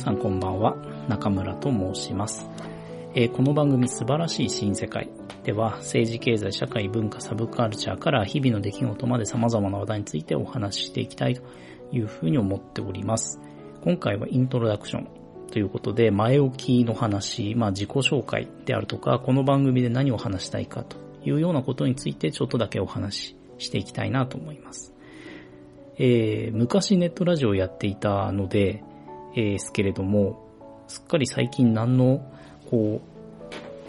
さんこんばんは、中村と申します。えーこの番組素晴らしい新世界では政治経済社会文化サブカルチャーから日々の出来事まで様々な話題についてお話ししていきたいというふうに思っております。今回はイントロダクションということで前置きの話、まあ自己紹介であるとかこの番組で何を話したいかというようなことについてちょっとだけお話ししていきたいなと思います。えー昔ネットラジオをやっていたので、ですけれども、すっかり最近何の、こ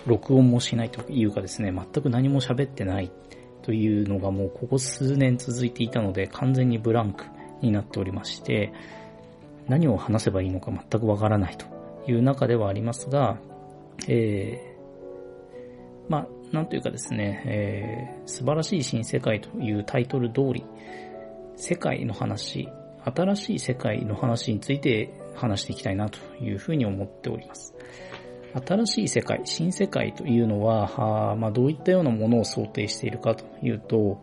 う、録音もしないというかですね、全く何も喋ってないというのがもうここ数年続いていたので、完全にブランクになっておりまして、何を話せばいいのか全くわからないという中ではありますが、えー、まあ、なんというかですね、えー素晴らしい新世界というタイトル通り、世界の話、新しい世界の話について話していきたいなというふうに思っております。新しい世界、新世界というのは、あまあ、どういったようなものを想定しているかというと、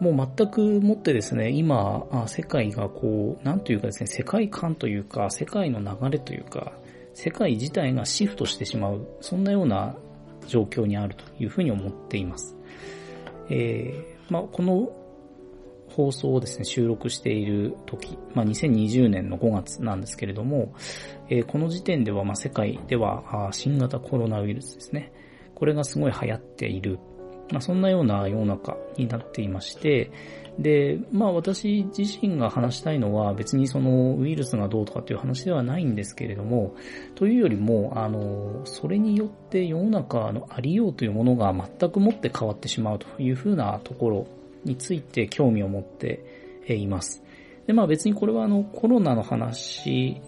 もう全くもってですね、今、世界がこう、なんというかですね、世界観というか、世界の流れというか、世界自体がシフトしてしまう、そんなような状況にあるというふうに思っています。えーまあ、この放送をですね、収録している時、まあ、2020年の5月なんですけれども、えーこの時点では、まあ、世界では、新型コロナウイルスですね。これがすごい流行っている。まあ、そんなような世の中になっていまして、で、まあ私自身が話したいのは別にそのウイルスがどうとかっていう話ではないんですけれども、というよりも、あの、それによって世の中のありようというものが全くもって変わってしまうというふうなところについて興味を持っています。で、まあ別にこれはあのコロナの話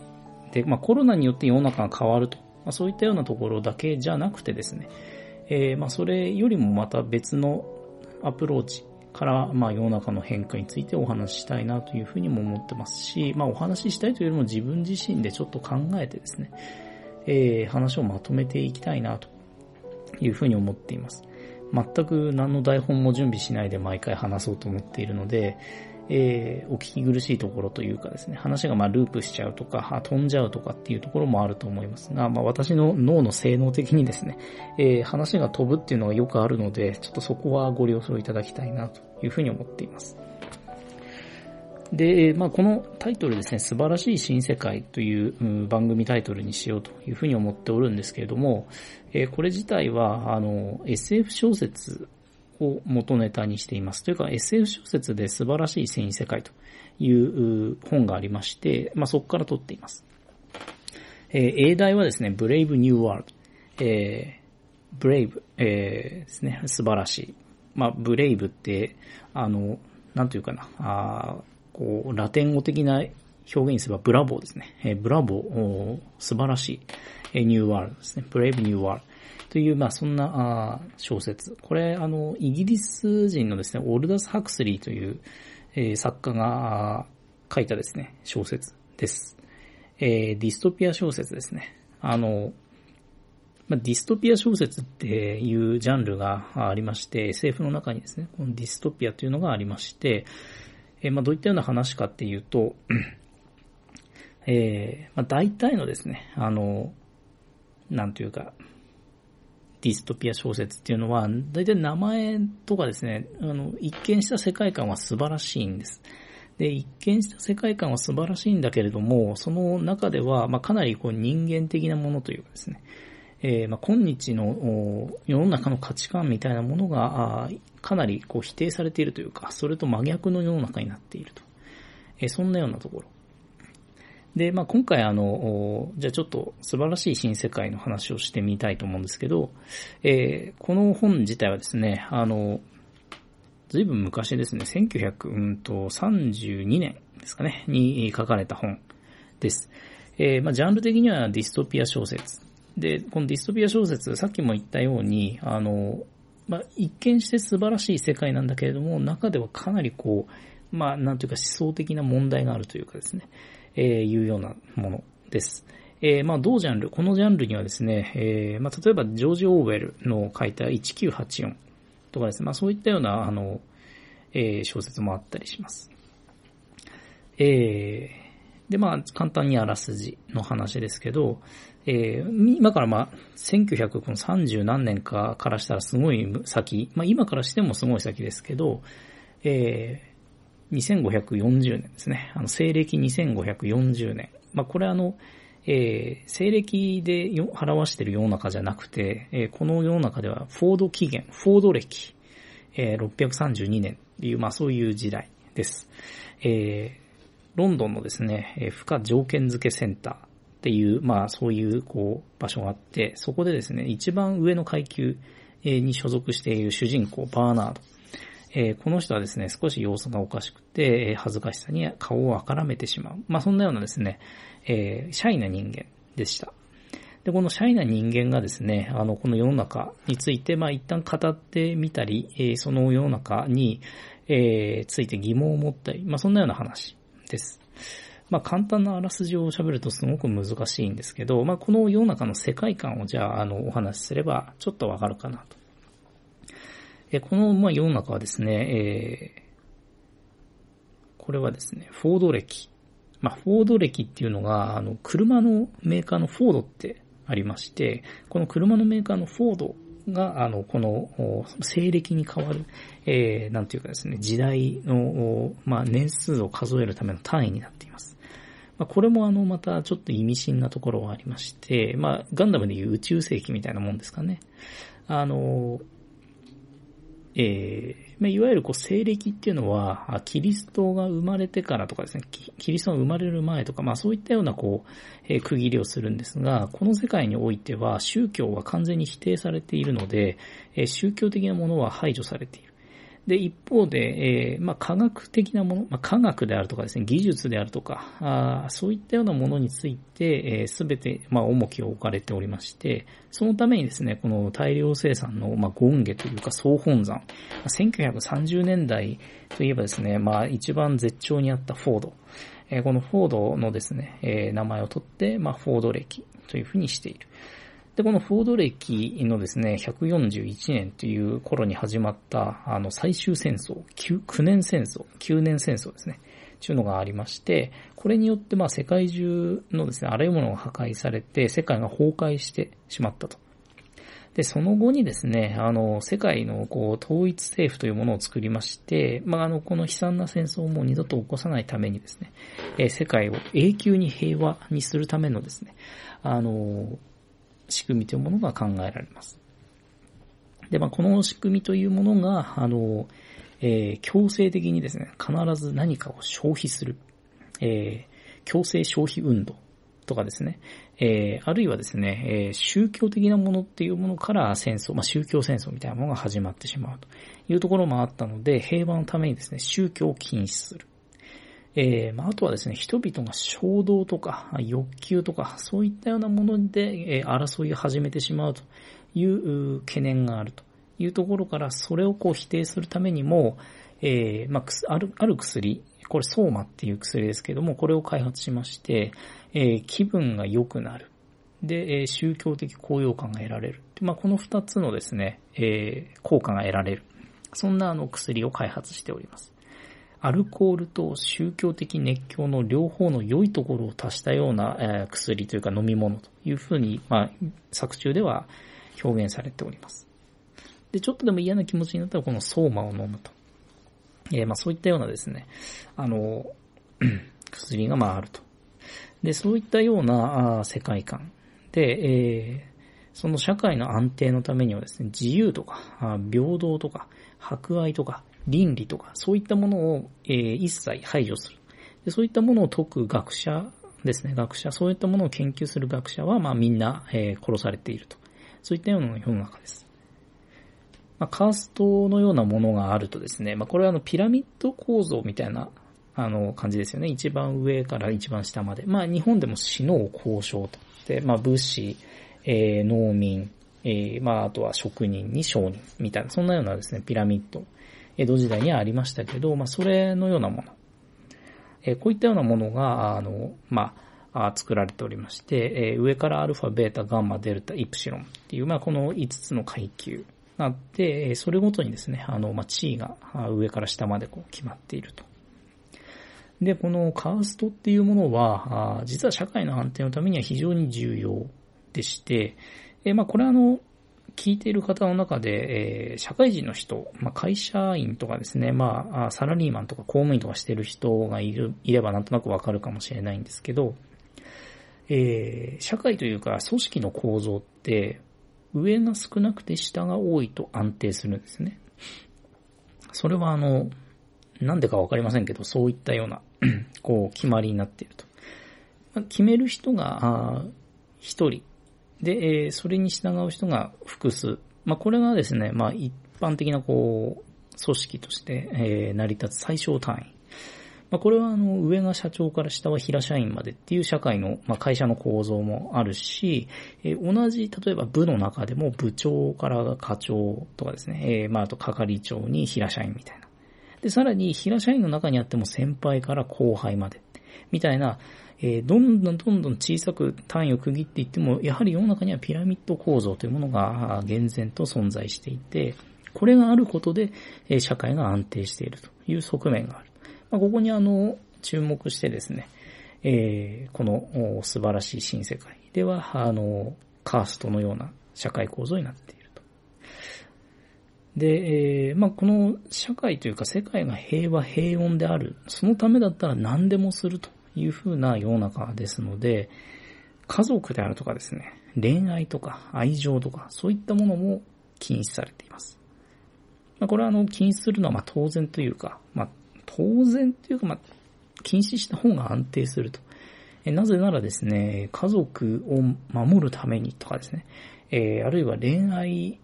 で、まあコロナによって世の中が変わると、まあそういったようなところだけじゃなくてですね、えーまあそれよりもまた別のアプローチから、まあ世の中の変化についてお話ししたいなというふうにも思ってますし、まあお話ししたいというよりも自分自身でちょっと考えてですね、えー話をまとめていきたいなというふうに思っています。全く何の台本も準備しないで毎回話そうと思っているので、えーお聞き苦しいところというかですね、話がまあループしちゃうとか、飛んじゃうとかっていうところもあると思いますが、まあ私の脳の性能的にですね、えー話が飛ぶっていうのはよくあるので、ちょっとそこはご了承いただきたいなというふうに思っています。で、まあ、このタイトルですね、素晴らしい新世界という番組タイトルにしようというふうに思っておるんですけれども、えこれ自体は、あの、SF 小説を元ネタにしています。というか、SF 小説で素晴らしい新世界という本がありまして、まあ、そこから取っています。えー英題はですね、Brave New World。えー、Brave、えーですね、素晴らしい。まあ、Brave って、あの、なんというかな、あこう、ラテン語的な表現にすれば、ブラボーですね。えーブラボー、素晴らしい。えーニューワールドですね。Brave New World。という、まあ、そんなあ小説。これ、あの、イギリス人のですね、オルダス・ハクスリーという、えー作家が書いたですね、小説です。えーディストピア小説ですね。あの、ま、ディストピア小説っていうジャンルがありまして、SF の中にですね、このディストピアというのがありまして、えーまあ、どういったような話かっていうと、えーまあ、大体のですね、あの、なんというか、ディストピア小説っていうのは、大体名前とかですね、あの、一見した世界観は素晴らしいんです。で、一見した世界観は素晴らしいんだけれども、その中では、まあ、かなりこう人間的なものというかですね、えーまあ、今日の世の中の価値観みたいなものが、かなりこう否定されているというか、それと真逆の世の中になっていると。えーそんなようなところ。で、まあ、今回あの、じゃあちょっと素晴らしい新世界の話をしてみたいと思うんですけど、えーこの本自体はですね、あの、ずいぶん昔ですね、1932年ですかね、に書かれた本です。えーまあ、ジャンル的にはディストピア小説。で、このディストピア小説、さっきも言ったように、あの、まあ、一見して素晴らしい世界なんだけれども、中ではかなりこう、まあ、なんというか思想的な問題があるというかですね、えーいうようなものです。えーまあ、同ジャンル、このジャンルにはですね、えーまあ、例えば、ジョージ・オーウェルの書いた1984とかですね、まあ、そういったような、あの、えー小説もあったりします。えで、まあ、簡単にあらすじの話ですけど、えー、今からまあ、1930何年かからしたらすごい先、まあ今からしてもすごい先ですけど、えー、2540年ですね。あの、西暦2540年。まあこれあの、えー、西暦で表している世の中じゃなくて、えー、この世の中ではフォード起源、フォード歴、えー、632年っていう、まあそういう時代です。えー、ロンドンのですね、え、負荷条件付けセンターっていう、まあそういうこう場所があって、そこでですね、一番上の階級に所属している主人公、バーナード。え、この人はですね、少し様子がおかしくて、恥ずかしさに顔をあからめてしまう。まあそんなようなですね、え、シャイな人間でした。で、このシャイな人間がですね、あの、この世の中について、まあ一旦語ってみたり、えー、その世の中に、えー、ついて疑問を持ったり、まあそんなような話です。まあ簡単なあらすじを喋るとすごく難しいんですけど、まあこの世の中の世界観をじゃあ、あの、お話しすれば、ちょっとわかるかなと。え、この、ま世の中はですね、えー、これはですね、フォード歴。まあ、フォード歴っていうのが、あの、車のメーカーのフォードってありまして、この車のメーカーのフォードが、あの、この、西暦に変わる、えー、なんていうかですね、時代の、まあ、年数を数えるための単位になっています。まあ、これもあの、またちょっと意味深なところはありまして、まあ、ガンダムでいう宇宙世紀みたいなもんですかね。あの、えー、まあ、いわゆるこう、西暦っていうのは、キリストが生まれてからとかですね、キリストが生まれる前とか、まあそういったようなこう、えー、区切りをするんですが、この世界においては宗教は完全に否定されているので、えー、宗教的なものは排除されている。で、一方で、えー、まあ、科学的なもの、まあ、科学であるとかですね、技術であるとか、あそういったようなものについて、す、えー、べ、て、まあ、重きを置かれておりまして、そのためにですね、この大量生産の、まあ、権下というか総本山、1930年代といえばですね、まあ、一番絶頂にあったフォード、えー、このフォードのですね、えー、名前を取って、まあ、フォード歴というふうにしている。で、このフォード歴のですね、141年という頃に始まった、あの、最終戦争、9, 9年戦争、9年戦争ですね。というのがありまして、これによって、まあ、世界中のですね、あらゆるものが破壊されて、世界が崩壊してしまったと。で、その後にですね、あの、世界のこう、統一政府というものを作りまして、まあ、あの、この悲惨な戦争をもう二度と起こさないためにですね、え、世界を永久に平和にするためのですね、あの、仕組みというものが考えられます。で、まあ、この仕組みというものが、あの、えー、強制的にですね、必ず何かを消費する、えー、強制消費運動とかですね、えー、あるいはですね、えー、宗教的なものっていうものから戦争、まあ、宗教戦争みたいなものが始まってしまうというところもあったので、平和のためにですね、宗教を禁止する。えー、まあ、あとはですね、人々が衝動とか欲求とか、そういったようなもので、えー、争いを始めてしまうという懸念があるというところから、それをこう否定するためにも、えー、まあ、ある、ある薬、これソーマっていう薬ですけども、これを開発しまして、え、気分が良くなる。で、え、宗教的高揚感が得られる。まあ、この二つのですね、え、効果が得られる。そんなあの薬を開発しております。アルコールと宗教的熱狂の両方の良いところを足したような、え薬というか飲み物というふうに、まあ、作中では表現されております。で、ちょっとでも嫌な気持ちになったらこの相馬を飲むと。えー、まあそういったようなですね、あの、薬がまああると。で、そういったような世界観で、えー、その社会の安定のためにはですね、自由とか、平等とか、博愛とか、倫理とか、そういったものを、えー、一切排除するで。そういったものを解く学者ですね、学者、そういったものを研究する学者は、まあみんな、えー、殺されていると。そういったような世の中です。まあ、カーストのようなものがあるとですね、まあこれはあのピラミッド構造みたいなあの感じですよね。一番上から一番下まで。まあ日本でも死の交渉と。で、まあ武士、えー、農民、えー、まああとは職人に商人みたいな、そんなようなですね、ピラミッド江戸時代にはありましたけど、まあ、それのようなもの。えこういったようなものが、あの、まあ、作られておりまして、え上からアルファ、ベータ、ガンマ、デルタ、イプシロンっていう、まあ、この5つの階級があって、それごとにですね、あの、まあ、地位が上から下までこう決まっていると。で、このカーストっていうものは、実は社会の安定のためには非常に重要でして、えまあ、これはあの、聞いている方の中で、えー、社会人の人、まあ、会社員とかですね、まあ、サラリーマンとか公務員とかしてる人がいる、いればなんとなくわかるかもしれないんですけど、えー、社会というか組織の構造って、上が少なくて下が多いと安定するんですね。それはあの、なんでかわかりませんけど、そういったような、こう、決まりになっていると。決める人が、一人。で、えー、それに従う人が複数。まあ、これがですね、まあ、一般的な、こう、組織として、えー、成り立つ最小単位。まあ、これはあの、上が社長から下は平社員までっていう社会の、まあ、会社の構造もあるし、えー、同じ、例えば部の中でも部長から課長とかですね、えー、まあ、あと係長に平社員みたいな。で、さらに平社員の中にあっても先輩から後輩まで。みたいな、えー、どんどんどんどん小さく単位を区切っていっても、やはり世の中にはピラミッド構造というものが厳然と存在していて、これがあることで、えー、社会が安定しているという側面がある。まあ、ここにあの、注目してですね、えー、この素晴らしい新世界では、あの、カーストのような社会構造になっていると。で、えー、まあ、この社会というか世界が平和平穏である、そのためだったら何でもするというふうな世の中ですので、家族であるとかですね、恋愛とか愛情とか、そういったものも禁止されています。まあ、これはあの、禁止するのはま当然というか、まあ、当然というか、まあ、禁止した方が安定すると。えなぜならですね、家族を守るためにとかですね、えー、あるいは恋愛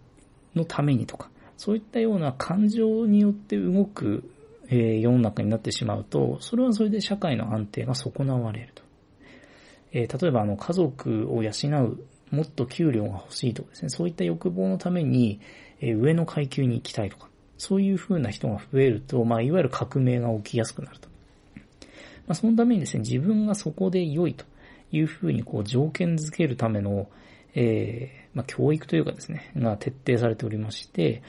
のためにとか、そういったような感情によって動く、え、世の中になってしまうと、それはそれで社会の安定が損なわれると。えー、例えばあの家族を養う、もっと給料が欲しいとかですね、そういった欲望のために、え上の階級に行きたいとか、そういう風な人が増えると、まあ、いわゆる革命が起きやすくなると。まあ、そのためにですね、自分がそこで良いという風にこう条件づけるための、えー、まあ、教育というかですね、が徹底されておりまして、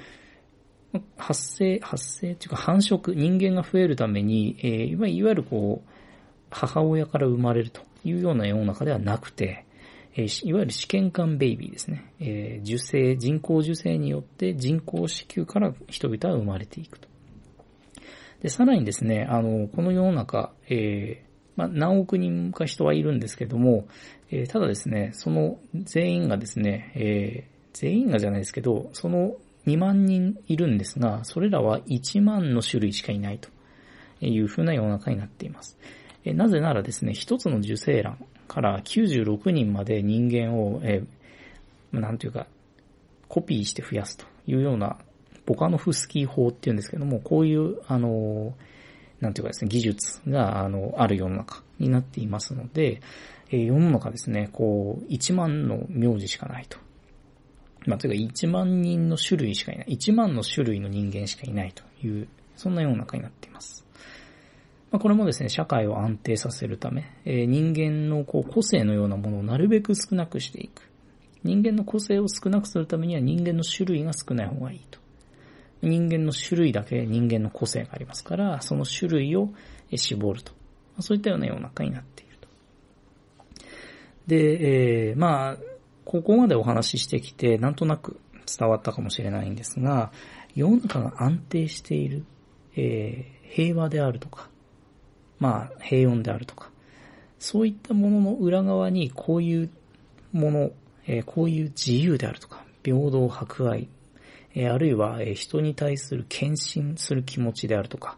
発生、発生というか繁殖、人間が増えるために、えー、いわゆるこう、母親から生まれるというような世の中ではなくて、えいわゆる試験管ベイビーですね。え受精、人工受精によって人工子宮から人々は生まれていくと。で、さらにですね、あの、この世の中、えー、まあ、何億人か人はいるんですけども、えー、ただですね、その全員がですね、えー、全員がじゃないですけど、その2万人いるんですが、それらは1万の種類しかいないというふうな世の中になっています。えなぜならですね、一つの受精卵、から96人まで人間を、え、なんていうか、コピーして増やすというような、ボカノフスキー法っていうんですけども、こういう、あの、なんていうかですね、技術が、あの、ある世の中になっていますので、え、世の中ですね、こう、1万の名字しかないと。まあ、というか1万人の種類しかいない。1万の種類の人間しかいないという、そんな世の中になっています。まあ、これもですね、社会を安定させるため、えー、人間のこう個性のようなものをなるべく少なくしていく。人間の個性を少なくするためには人間の種類が少ない方がいいと。人間の種類だけ人間の個性がありますから、その種類を絞ると。そういったような世の中になっていると。で、えー、まあ、ここまでお話ししてきて、なんとなく伝わったかもしれないんですが、世の中が安定している、えー、平和であるとか、まあ、平穏であるとか、そういったものの裏側にこういうもの、えー、こういう自由であるとか、平等、博愛、えー、あるいは、えー、人に対する献身する気持ちであるとか、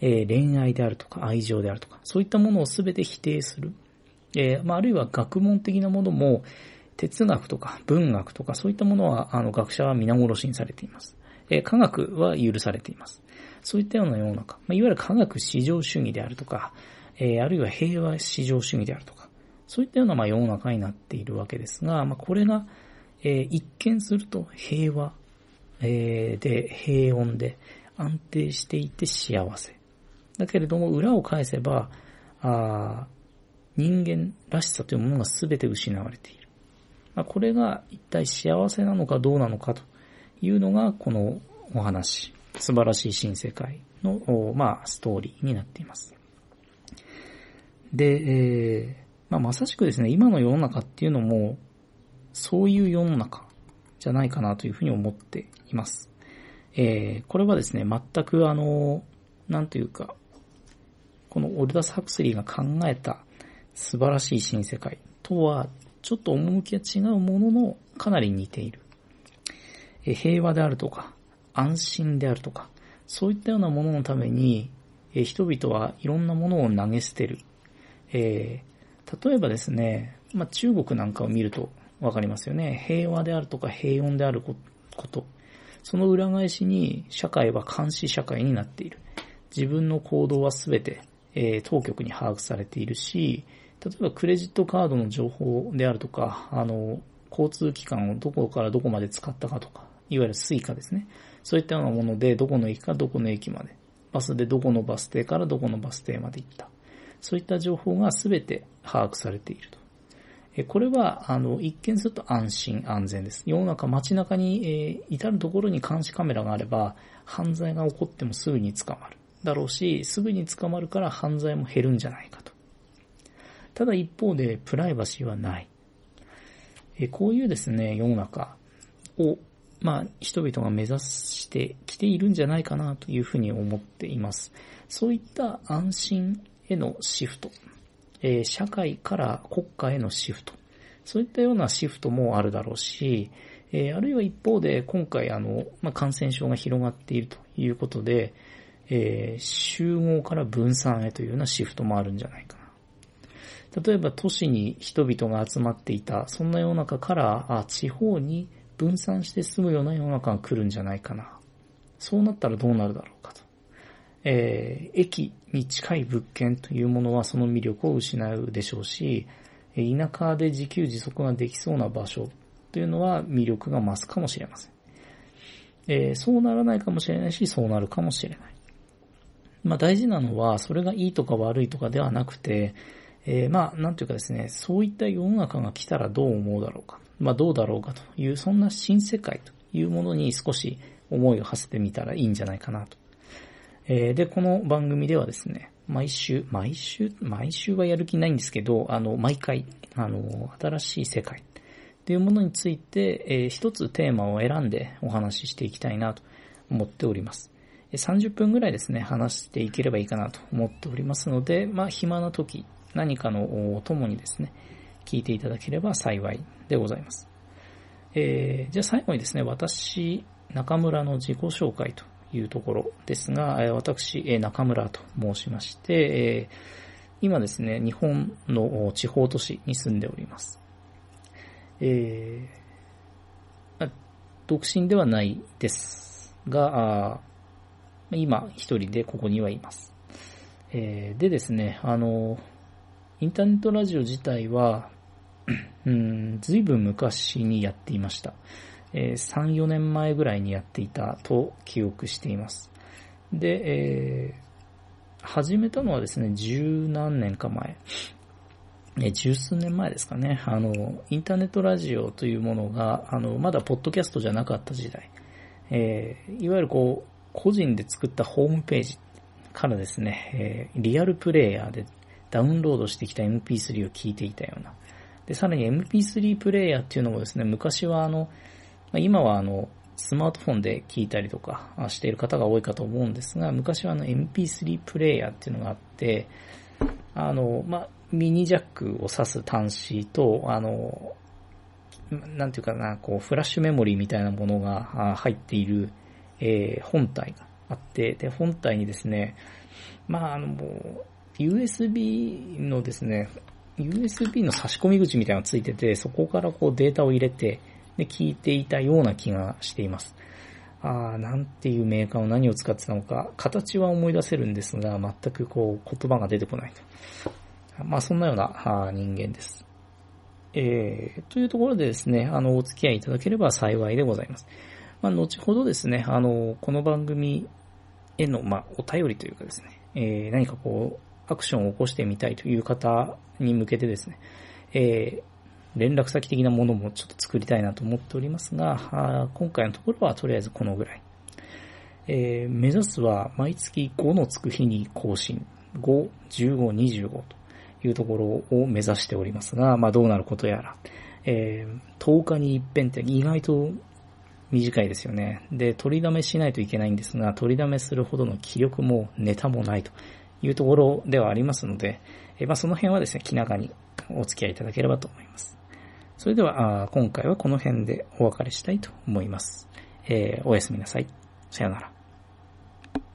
え恋愛であるとか、愛情であるとか、そういったものをすべて否定する。えまあ、あるいは学問的なものも、哲学とか文学とかそういったものは、あの、学者は皆殺しにされています。え科学は許されています。そういったような世の中、まあ、いわゆる科学至上主義であるとか、えー、あるいは平和至上主義であるとか、そういったようなまあ世の中になっているわけですが、まあ、これが、えー、一見すると平和、えー、で、平穏で安定していて幸せ。だけれども裏を返せば、あ人間らしさというものが全て失われている。まあ、これが一体幸せなのかどうなのかというのがこのお話素晴らしい新世界の、まあ、ストーリーになっています。で、えー、まあ、まさしくですね、今の世の中っていうのも、そういう世の中じゃないかなというふうに思っています。えー、これはですね、全くあの、なんというか、このオルダス・ハクスリーが考えた素晴らしい新世界とは、ちょっと趣が違うものの、かなり似ている。平和であるとか、安心であるとか、そういったようなもののために、人々はいろんなものを投げ捨てる。えー、例えばですね、まあ、中国なんかを見るとわかりますよね。平和であるとか平穏であること。その裏返しに社会は監視社会になっている。自分の行動はすべて、えー、当局に把握されているし、例えばクレジットカードの情報であるとか、あの、交通機関をどこからどこまで使ったかとか、いわゆる Suica ですね。そういったようなもので、どこの駅かどこの駅まで、バスでどこのバス停からどこのバス停まで行った。そういった情報がすべて把握されていると。これは、あの、一見すると安心安全です。世の中街中に、えー、至るところに監視カメラがあれば、犯罪が起こってもすぐに捕まる。だろうし、すぐに捕まるから犯罪も減るんじゃないかと。ただ一方で、プライバシーはない。え、こういうですね、世の中を、まあ、人々が目指してきているんじゃないかなというふうに思っています。そういった安心へのシフト。え、社会から国家へのシフト。そういったようなシフトもあるだろうし、え、あるいは一方で今回あの、まあ、感染症が広がっているということで、え、集合から分散へというようなシフトもあるんじゃないか。例えば都市に人々が集まっていた、そんな世の中から、あ地方に分散して住むような世の中が来るんじゃないかな。そうなったらどうなるだろうかと。えー、駅に近い物件というものはその魅力を失うでしょうし、田舎で自給自足ができそうな場所というのは魅力が増すかもしれません。えー、そうならないかもしれないし、そうなるかもしれない。まあ大事なのは、それがいいとか悪いとかではなくて、えー、まあ、なんというかですね、そういった世の中が来たらどう思うだろうか。まあどうだろうかという、そんな新世界というものに少し思いを馳せてみたらいいんじゃないかなとえー、で、この番組ではですね、毎週、毎週、毎週はやる気ないんですけど、あの、毎回、あの、新しい世界っていうものについて、えー、一つテーマを選んでお話ししていきたいなと思っております。30分ぐらいですね、話していければいいかなと思っておりますので、まあ、暇な時、何かのお供にですね、聞いていただければ幸いでございます。えー、じゃあ最後にですね、私、中村の自己紹介というところですが、私、中村と申しまして、えー今ですね、日本の地方都市に住んでおります。えー、独身ではないですが、今一人でここにはいます。えー、でですね、あの、インターネットラジオ自体は、ずいぶん昔にやっていました。えー、3、4年前ぐらいにやっていたと記憶しています。で、えー、始めたのはですね、十何年か前、十数年前ですかね、あの、インターネットラジオというものが、あの、まだポッドキャストじゃなかった時代、えー、いわゆるこう、個人で作ったホームページからですね、えー、リアルプレイヤーでダウンロードしてきた MP3 を聞いていたような。で、さらに MP3 プレイヤーっていうのもですね、昔はあの、今はあの、スマートフォンで聞いたりとかしている方が多いかと思うんですが、昔はあの MP3 プレイヤーっていうのがあって、あの、ま、ミニジャックを挿す端子と、あの、なんていうかな、こう、フラッシュメモリーみたいなものが入っている、えー、本体があって、で、本体にですね、まあ、あの、USB のですね、USB の差し込み口みたいなのがついてて、そこからこうデータを入れて、で聞いていたような気がしています。ああ、なんていうメーカーを何を使ってたのか、形は思い出せるんですが、全くこう言葉が出てこないと。まあそんなような人間です。えー、というところでですね、あの、お付き合いいただければ幸いでございます。まあ、後ほどですね、あの、この番組への、まあ、お便りというかですね、えー、何かこう、アクションを起こしてみたいという方に向けてですね、えー、連絡先的なものもちょっと作りたいなと思っておりますが、今回のところはとりあえずこのぐらい。えー、目指すは毎月5のつく日に更新。5、15、25というところを目指しておりますが、まあどうなることやら。えー、10日に一遍って意外と短いですよね。で、取りだめしないといけないんですが、取りだめするほどの気力もネタもないというところではありますので、えまあ、その辺はですね、気長にお付き合いいただければと思います。それでは、今回はこの辺でお別れしたいと思います。えー、おやすみなさい。さよなら。